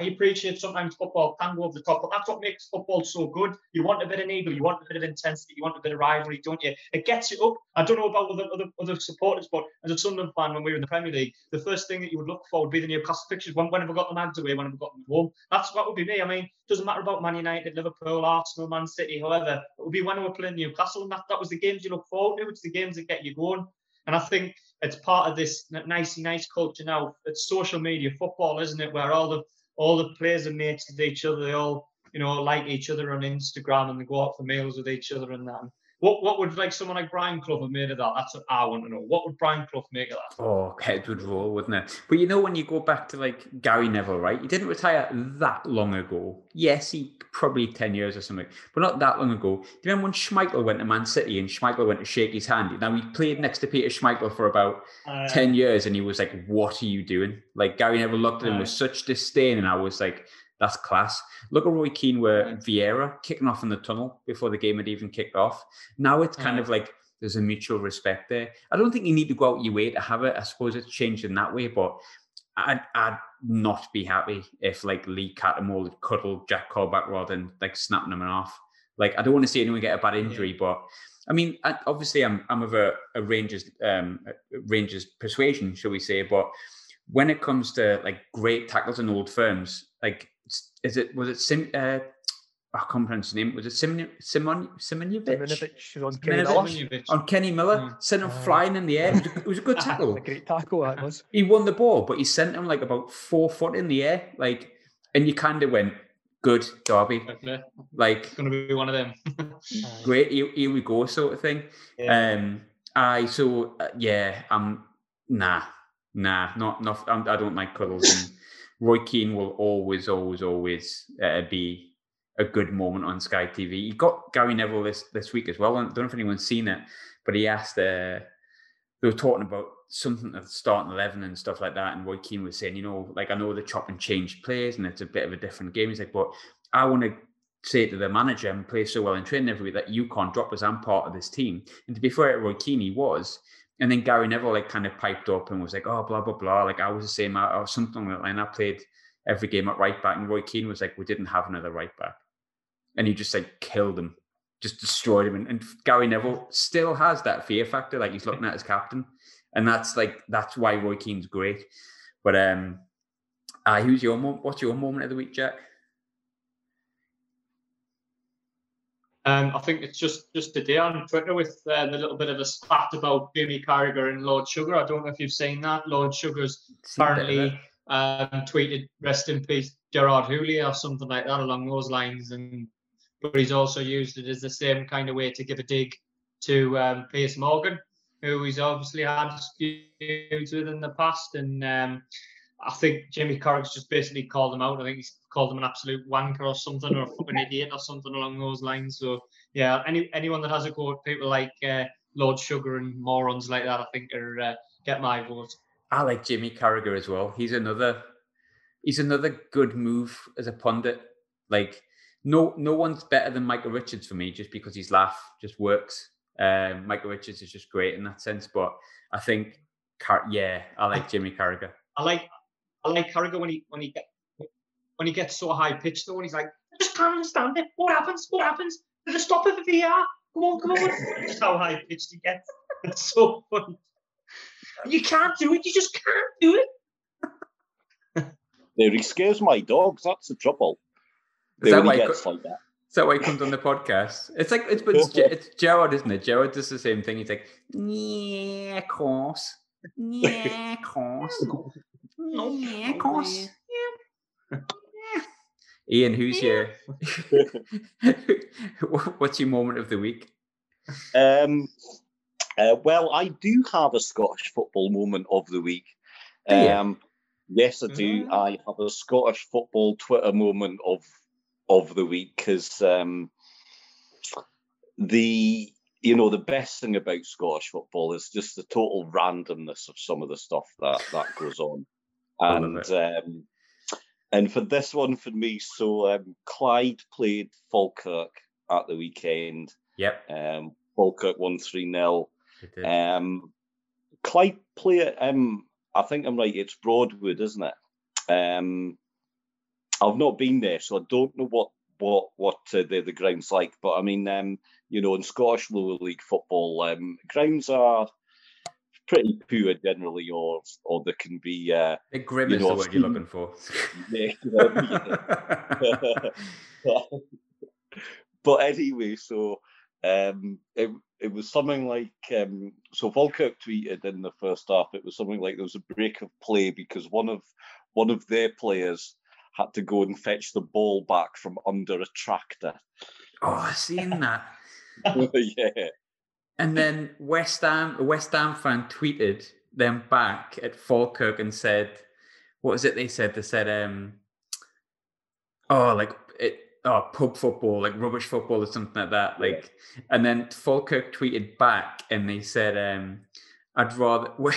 I appreciate sometimes football can go over the top, but that's what makes football so good. You want a bit of evil, you want a bit of intensity, you want a bit of rivalry, don't you? It gets you up. I don't know about other other, other supporters, but as a Sunderland fan, when we were in the Premier League, the first thing that you would look for would be the Newcastle fixtures. When, have we got the Mags away, When have we got them home, that's what would be me. I mean, it doesn't matter about Man United, Liverpool, Arsenal, Man City, however. It would be when we were playing Newcastle, and that, that was the games you look forward to. It's the games that get you going. And I think it's part of this nicey nice culture now. It's social media football, isn't it? Where all the all the players are mates with each other. They all, you know, like each other on Instagram and they go out for meals with each other and that. And what what would like someone like Brian Clough have made of that? That's what I want to know. What would Brian Clough make of that? Oh, head would roll, wouldn't it? But you know, when you go back to like Gary Neville, right? He didn't retire that long ago. Yes, he probably ten years or something, but not that long ago. Do you remember when Schmeichel went to Man City and Schmeichel went to shake his hand? Now he played next to Peter Schmeichel for about uh, ten years, and he was like, "What are you doing?" Like Gary Neville looked at him uh, with such disdain, and I was like that's class. Look at Roy Keane with Vieira kicking off in the tunnel before the game had even kicked off. Now it's kind of like there's a mutual respect there. I don't think you need to go out your way to have it. I suppose it's changed in that way, but I'd, I'd not be happy if like Lee Cattermole would cuddle Jack Colback rather than like snapping him off. Like I don't want to see anyone get a bad injury, but I mean, obviously I'm I'm of a, a Rangers um Rangers persuasion, shall we say, but when it comes to like great tackles and old firms, like is it was it Sim? Uh, I can't pronounce his name. Was it Simon Simon Simonjevic? on Kenny Miller. On Kenny Miller, mm. sent him uh, flying in the air. It was a, it was a good tackle. a great tackle that was. He won the ball, but he sent him like about four foot in the air, like, and you kind of went, "Good, Derby." Okay. Like, it's going to be one of them. great, here, here, we go, sort of thing. Yeah. Um, I so uh, yeah, I'm nah, nah, not not. I'm, I do not like cuddles and. Roy Keane will always, always, always uh, be a good moment on Sky TV. He got Gary Neville this this week as well. I don't know if anyone's seen it, but he asked. Uh, they were talking about something the starting eleven and stuff like that, and Roy Keane was saying, you know, like I know the chop and change players, and it's a bit of a different game. He's like, but I want to say to the manager and play so well in training every week that you can't drop us. I'm part of this team. And to be fair, Roy Keane, he was. And then Gary Neville like kind of piped up and was like, oh, blah, blah, blah. Like I was the same or something like that. And I played every game at right back. And Roy Keane was like, we didn't have another right back. And he just like killed him, just destroyed him. And, and Gary Neville still has that fear factor. Like he's looking at his captain. And that's like, that's why Roy Keane's great. But um, uh, who's your, what's your moment of the week, Jack? Um, I think it's just just today on Twitter with uh, the little bit of a spat about Jamie Carragher and Lord Sugar. I don't know if you've seen that. Lord Sugar's apparently um, tweeted "Rest in peace, Gerard Houllier" or something like that along those lines, and but he's also used it as the same kind of way to give a dig to um, Piers Morgan, who he's obviously had feuds with in the past, and um, I think Jamie Carragher's just basically called him out. I think he's called him an absolute wanker or something, or a fucking idiot or something along those lines. So yeah, any anyone that has a go at people like uh, Lord Sugar and morons like that, I think are uh, get my vote. I like Jimmy Carragher as well. He's another he's another good move as a pundit. Like no no one's better than Micah Richards for me just because his laugh just works. Um, Micah Richards is just great in that sense, but I think Car- yeah, I like Jimmy Carragher. I like I like Carragher when he when he get when he gets so high pitched though, and he's like, I just can't understand it. What happens? What happens? Did it stop it for VR? Come on, come on. Just how high pitched he gets. It's so funny. You can't do it. You just can't do it. there, he scares my dogs. That's the trouble. Is that why gets like that. Is that why he comes on the podcast? It's like it's but it's, it's Gerard, isn't it? Gerard does the same thing. He's like, yeah, of course, yeah, of course, yeah, of course, yeah. Ian, who's your what's your moment of the week? Um, uh, well, I do have a Scottish football moment of the week. Um, yes, I do. Mm. I have a Scottish football Twitter moment of of the week because um, the you know the best thing about Scottish football is just the total randomness of some of the stuff that that goes on, I love and um, and for this one for me, so um, Clyde played Falkirk at the weekend. Yep. Um, Falkirk won three 0 um, Clyde play. Um, I think I'm right. It's Broadwood, isn't it? Um, I've not been there, so I don't know what what what uh, the the grounds like. But I mean, um, you know, in Scottish lower league football, um, grounds are pretty poor generally, or or they can be. Uh, The grim you is know, the word you're looking for. but anyway, so um, it it was something like um, so Falkirk tweeted in the first half. It was something like there was a break of play because one of one of their players had to go and fetch the ball back from under a tractor. oh, I've seen that. yeah, And then West Ham, a West Ham fan tweeted them back at Falkirk and said, "What was it?" They said they said, um, "Oh, like it, oh, pub football, like rubbish football or something like that." Yeah. Like, and then Falkirk tweeted back and they said, um, "I'd rather."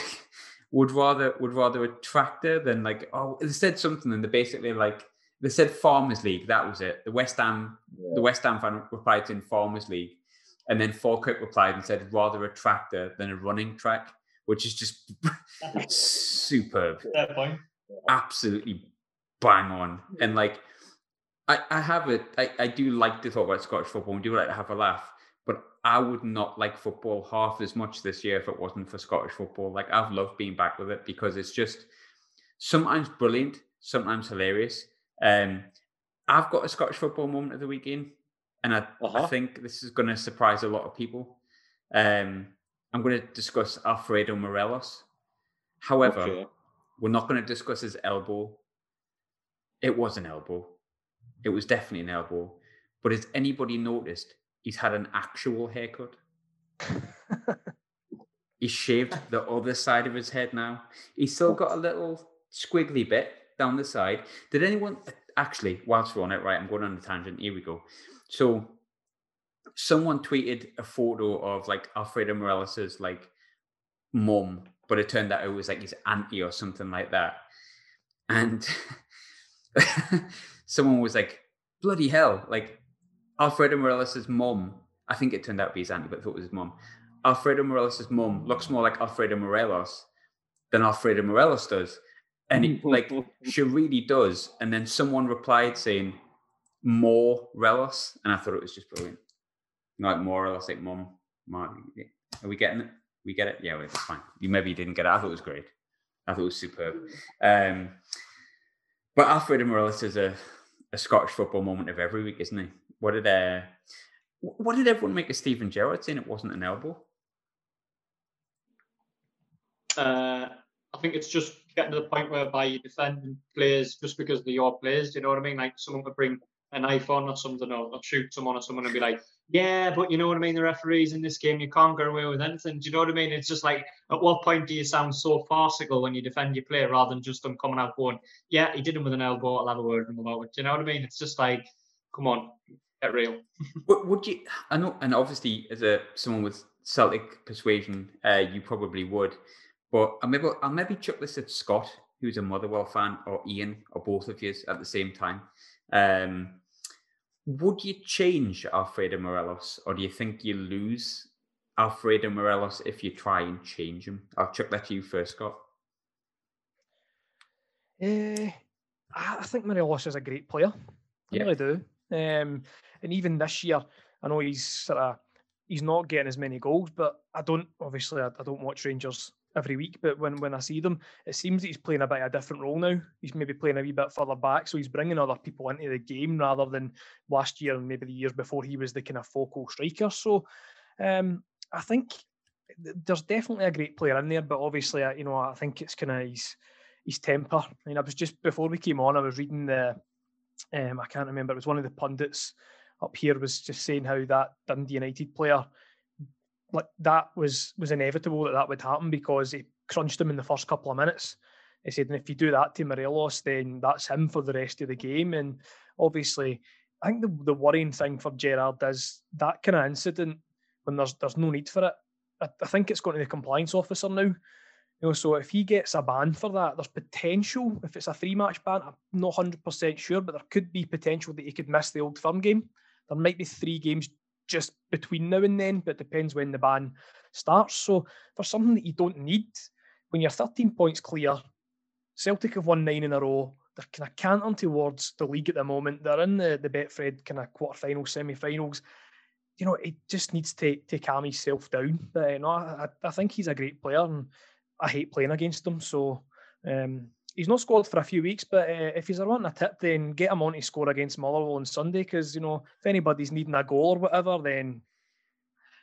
Would rather would rather a tractor than like oh they said something and they basically like they said Farmers League that was it the West Ham the West Ham fan replied in Farmers League, and then Falkirk replied and said rather a tractor than a running track, which is just superb, Fair point. absolutely bang on. And like, I, I have it, I, I do like to talk about Scottish football and do like to have a laugh, but I would not like football half as much this year if it wasn't for Scottish football. Like, I've loved being back with it because it's just sometimes brilliant, sometimes hilarious. Um, I've got a Scottish football moment of the weekend, and I, I Uh-huh. think this is going to surprise a lot of people. Um, I'm going to discuss Alfredo Morelos. However, Okay. we're not going to discuss his elbow. It was an elbow. It was definitely an elbow. But has anybody noticed he's had an actual haircut? He's shaved the other side of his head now. He's still got a little squiggly bit down the side. Did anyone actually, whilst we're on it, right? I'm going on a tangent. Here we go. So, someone tweeted a photo of like Alfredo Morelos's like mum, but it turned out it was like his auntie or something like that. And someone was like, bloody hell, like Alfredo Morelos's mom. I think it turned out to be his auntie, but I thought it was his mom. Alfredo Morelos's mom looks more like Alfredo Morelos than Alfredo Morelos does. And it, like she really does. And then someone replied saying, more Relos. And I thought it was just brilliant. Like more Relos, like. Mum. Are we getting it? We get it? Yeah, that's fine. You maybe didn't get it. I thought it was great. I thought it was superb. Um, but Alfredo Morelos is a, a Scottish football moment of every week, isn't he? What did uh, what did everyone make of Steven Gerrard saying it wasn't an elbow? Uh, I think it's just getting to the point whereby you defend players just because they're your players. You know what I mean? Like someone could bring a knife on or something, or, or shoot someone or someone and be like, "Yeah, but you know what I mean? The referees in this game, you can't get away with anything." Do you know what I mean? It's just like, at what point do you sound so farcical when you defend your player rather than just them coming out going, "Yeah, he did him with an elbow. I'll have a word with him about it." Do you know what I mean? It's just like, come on, get real. Would, you? I know, and obviously, as a someone with Celtic persuasion, uh, you probably would. But I'll maybe I'll maybe chuck this at Scott, who's a Motherwell fan, or Ian, or both of you at the same time. Um, would you change Alfredo Morelos, or do you think you lose Alfredo Morelos if you try and change him? I'll chuck that to you first, Scott. I I think Morelos is a great player. I Yeah. really do. Um, and even this year, I know he's sort of he's not getting as many goals, but I don't obviously I, I don't watch Rangers every week, but when, when I see them, it seems that he's playing a bit of a different role now. He's maybe playing a wee bit further back, so he's bringing other people into the game rather than last year and maybe the years before he was the kind of focal striker. So um, I think there's definitely a great player in there, but obviously, you know, I think it's kind of his his temper. I mean, I was just before we came on, I was reading the, um, I can't remember, it was one of the pundits up here was just saying how that Dundee United player like that was was inevitable that that would happen because he crunched him in the first couple of minutes. He said, and if you do that to Morelos, then that's him for the rest of the game. And obviously, I think the, the worrying thing for Gerrard is that kind of incident when there's there's no need for it. I, I think it's going to the compliance officer now. You know, so if he gets a ban for that, there's potential. If it's a three match ban, I'm not hundred percent sure, but there could be potential that he could miss the old firm game. There might be three games just between now and then, but it depends when the ban starts. So for something that you don't need, when you're 13 points clear, Celtic have won nine in a row. They're kind of canting towards the league at the moment. They're in the, the Betfred kind of quarterfinals, semi-finals. You know, it just needs to, to calm himself down. But you know, I, I think he's a great player and I hate playing against him. So um, he's not scored for a few weeks, but uh, if he's wanting a tip, then get him on to score against Motherwell on Sunday. Because you know, if anybody's needing a goal or whatever, then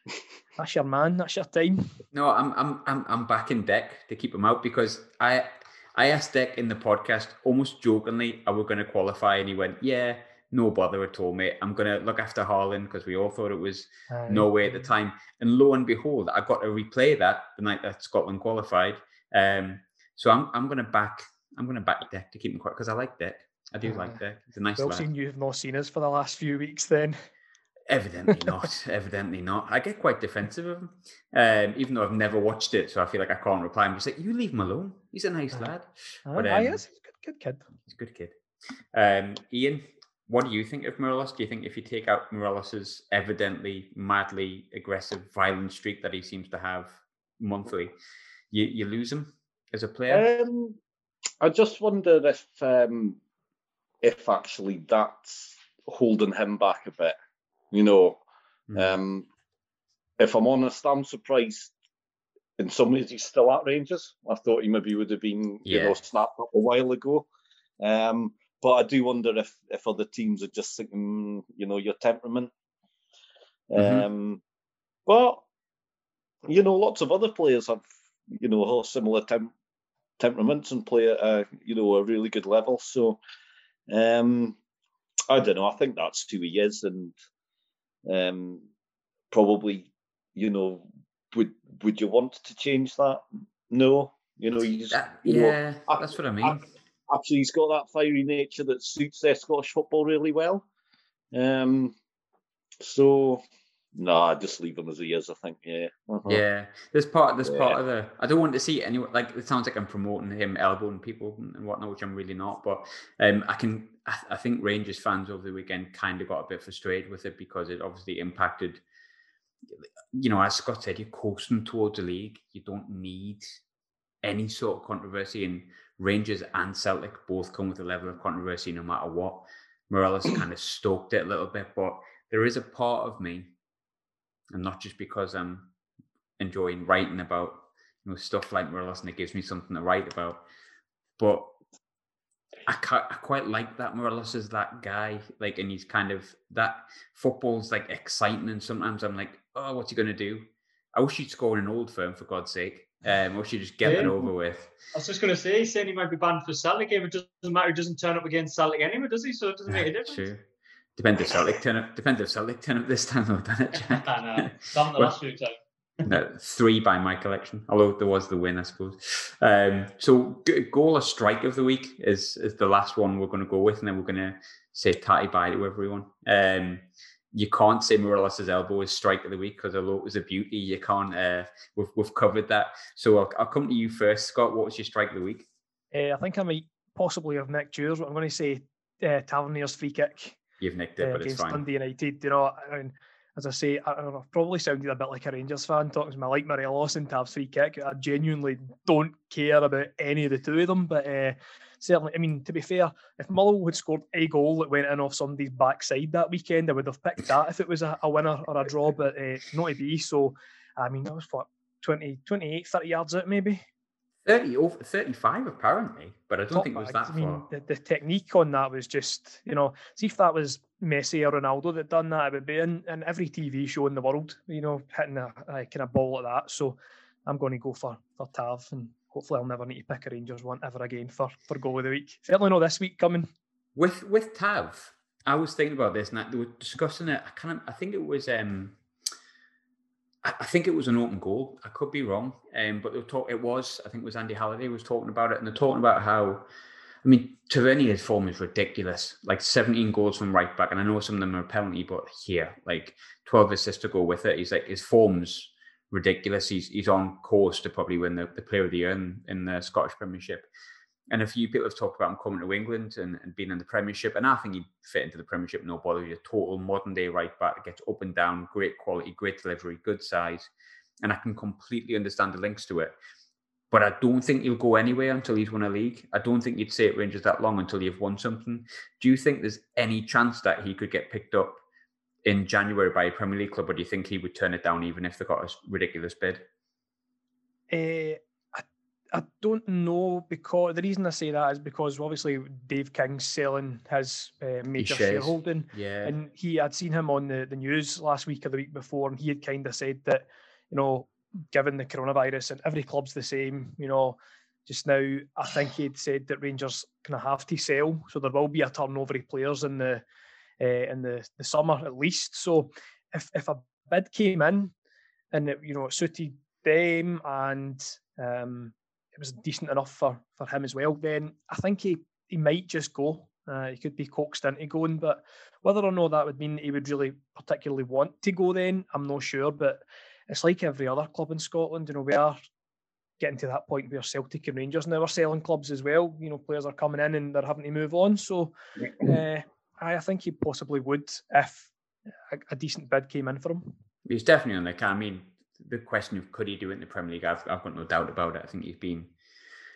that's your man. That's your time. No, I'm I'm I'm I'm backing Dick to keep him out because I I asked Dick in the podcast almost jokingly, are we going to qualify? And he went, yeah. No bother at all, mate. I'm going to look after Haaland because we all thought it was uh, Norway at the time. And lo and behold, I got to replay that the night that Scotland qualified. Um, so I'm I'm going to back I'm going to back Dick to keep him quiet because I like Dick. I do uh, like Dick. He's a nice well, lad. Seen you've not seen us for the last few weeks, then. Evidently not. Evidently not. I get quite defensive of him, um, even though I've never watched it, so I feel like I can't reply. I'm just like, you leave him alone. He's a nice uh, lad. Uh, but um, yes, he's a good, good kid. He's a good kid. Um, Ian, what do you think of Morelos? Do you think if you take out Morelos's evidently madly aggressive, violent streak that he seems to have monthly, you, you lose him as a player? Um, I just wonder if um, if actually that's holding him back a bit. You know, mm. um, if I'm honest, I'm surprised. In some ways, he's still at Rangers. I thought he maybe would have been, yeah. you know, snapped up a while ago. Um, but I do wonder if if other teams are just thinking, you know, your temperament. Mm-hmm. Um, but you know, lots of other players have, you know, a similar temp- temperaments and play at a you know a really good level. So um, I don't know. I think that's who he is, and um, probably you know would would you want to change that? No, you know he's that, you yeah, know, that's what I mean. Actually, he's got that fiery nature that suits their Scottish football really well. Um, so no, I just leave him as he is. I think, yeah. Uh-huh. Yeah, This part. this yeah. part of the. I don't want to see anyone like it sounds like I'm promoting him elbowing people and whatnot, which I'm really not. But um, I can. I, I think Rangers fans over the weekend kind of got a bit frustrated with it because it obviously impacted. You know, as Scott said, you're coasting towards the league. You don't need any sort of controversy, and Rangers and Celtic both come with a level of controversy no matter what. Morelos kind of stoked it a little bit, but there is a part of me and not just because I'm enjoying writing about you know stuff like Morelos and it gives me something to write about. But I, I quite like that Morelos is that guy, like, and he's kind of that football's like exciting, and sometimes I'm like, oh, what's he gonna do? I wish he'd score in an old firm for God's sake. Um, I wish he'd just get yeah. it over with. I was just going to say, he's saying he might be banned for Celtic game. It doesn't matter. He doesn't turn up against Celtic anyway, does he? So it doesn't make a difference. True. Depends if Celtic turn up. Depends if Celtic turn up this time, though, doesn't it, Jack? I know. Some the last few times. no, three by my collection. Although there was the win, I suppose. Um, so goal or strike of the week is is the last one we're going to go with, and then we're going to say tatty bye to everyone. Um, you can't say Morelos' elbow is strike of the week because although it was a beauty, you can't. Uh, we've we've covered that. So I'll, I'll come to you first, Scott. What was your strike of the week? Uh, I think I might possibly have Nick Dewars, but I'm going to say uh, Tavernier's free kick you've nicked it, uh, but it's fine. Dundee United, you know, I mean, as I say, I, have probably sounded a bit like a Rangers fan talking to me like Morelos and Tav's free kick. I genuinely don't care about any of the two of them, but uh, certainly, I mean, to be fair, if Mullin had scored a goal that went in off somebody's backside that weekend, I would have picked that if it was a, a winner or a draw, but uh, not to be. So, I mean, that was what 20, 28, 30 yards out, maybe. 30 over 35 apparently but i don't Top think it was bags. that I mean, far the, the technique on that was just, you know, see if that was Messi or Ronaldo that done that, it would be in, in every TV show in the world, you know, hitting a, a kind of ball like that. So I'm going to go for for Tav, and hopefully I'll never need to pick a Rangers one ever again for for goal of the week. Certainly not this week coming. with with tav i was thinking about this and I- they were discussing it i of i think it was um I think it was an open goal. I could be wrong, um, but talk, it was. I think it was Andy Halliday was talking about it, and they're talking about how, I mean, Tavernier's form is ridiculous. Like 17 goals from right back, and I know some of them are penalty, but here, like 12 assists to go with it. He's like his form's ridiculous. He's he's on course to probably win the, the Player of the Year in, in the Scottish Premiership. And a few people have talked about him coming to England and, and being in the Premiership, and I think he'd fit into the Premiership no bother. He's a total modern day right back that gets up and down, great quality, great delivery, good size, and I can completely understand the links to it. But I don't think he'll go anywhere until he's won a league. I don't think you'd stay at Rangers that long until you've won something. Do you think there's any chance that he could get picked up in January by a Premier League club, or do you think he would turn it down even if they got a ridiculous bid? Uh, I, don't know because the reason I say that is because obviously Dave King's selling his uh, major shareholding, Yeah, and he I'd seen him on the, the news last week or the week before, and he had kind of said that you know, given the coronavirus and every club's the same, you know, just now I think he'd said that Rangers kind of have to sell, so there will be a turnover of players in the uh, in the, the summer at least. So if if a bid came in and it, you know it suited them and um, it was decent enough for for him as well, then I think he he might just go. Uh, he could be coaxed into going, but whether or not that would mean he would really particularly want to go, then I'm not sure. But it's like every other club in Scotland. You know, we are getting to that point where Celtic and Rangers now are selling clubs as well. You know, players are coming in and they're having to move on. So uh, I I think he possibly would if a, a decent bid came in for him. he's definitely on the. I mean, the question of could he do it in the Premier League, I've, I've got no doubt about it. I think he's been,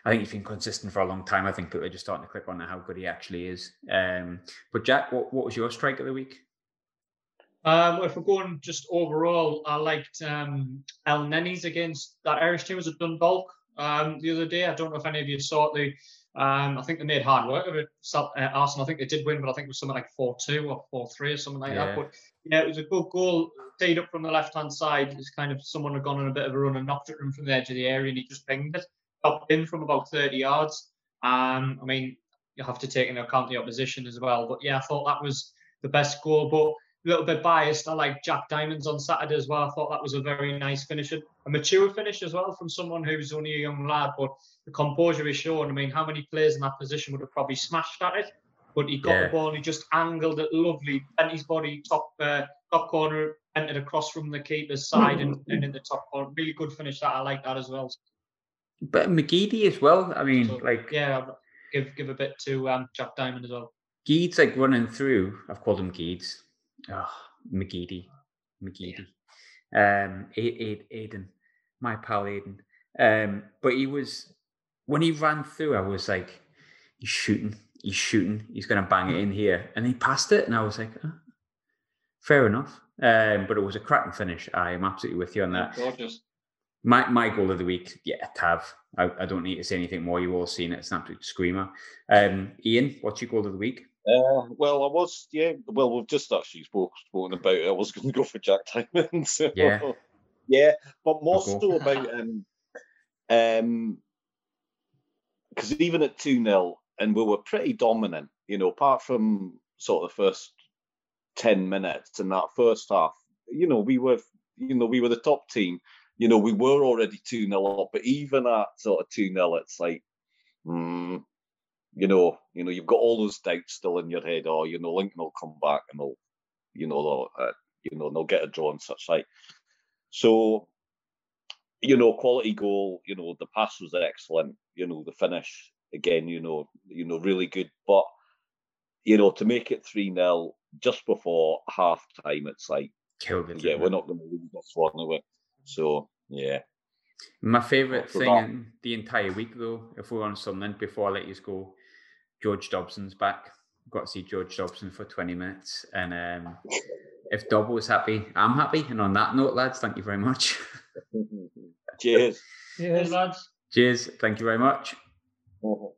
I think he's been consistent for a long time. I think people are just starting to click on how good he actually is. Um, but Jack, what, what was your strike of the week? Um, if we're going just overall, I liked um, Elneny's against that Irish team was at Dundalk um, the other day. I don't know if any of you saw it. They, um, I think they made hard work of it. Uh, Arsenal, I think they did win, but I think it was something like 4 2 or 4 3 or something like Yeah. that. But yeah, it was a good goal. Teed up from the left hand side. It's kind of someone had gone on a bit of a run and knocked it in from the edge of the area and he just pinged it. Up in from about 30 yards. Um, I mean, you have to take into account the opposition as well. But yeah, I thought that was the best goal. But little bit biased. I like Jack Diamonds on Saturday as well. I thought that was a very nice finish, a mature finish as well from someone who's only a young lad. But the composure is shown. I mean, how many players in that position would have probably smashed at it? But he got Yeah. the ball and he just angled it lovely, bent his body top uh, top corner, entered across from the keeper's side and, and in the top corner. Really good finish. That I like that as well. But McGeady as well. I mean, So, like yeah, give give a bit to um, Jack Diamond as well. Geeds like running through. I've called him Geeds. Oh, McGeady, McGeady. Um, A- A- Aiden, my pal Aiden. Um, but he was when he ran through. I was like, he's shooting, he's shooting, he's going to bang it in here, and he passed it, and I was like, "Oh, fair enough. Um, but it was a cracking finish. I am absolutely with you on that. Gorgeous. My my goal of the week, yeah, Tav. I, I don't need to say anything more. You've all seen it. It's an absolute screamer. Um, Ian, what's your goal of the week? Uh, well, I was, yeah. Well, we've just actually spoke, spoken about it. I was going to go for Jack Diamond. So, Yeah. yeah, but more so about um, um, because even at two 0 and we were pretty dominant. You know, apart from sort of the first ten minutes and that first half, you know, we were, you know, we were the top team. You know, we were already two 0 up, but even at sort of two 0 it's like. Mm, you know, you know, you've got all those doubts still in your head. Oh, you know, Lincoln will come back and they'll, you know, they'll, uh, you know, they'll get a draw and such like. So, you know, quality goal. You know, the pass was excellent. You know, the finish again. You know, you know, really good. But you know, to make it three 0 just before half time, it's like, it. yeah, we're it? not going to lose this one, are we? So, yeah. My favourite thing in the entire week, though, if we're on Sunderland, before I let you go, George Dobson's back. Got to see George Dobson for 20 minutes. And um, if Dob was happy, I'm happy. And on that note, lads, thank you very much. Cheers. Cheers, lads. Cheers. Thank you very much. Mhm.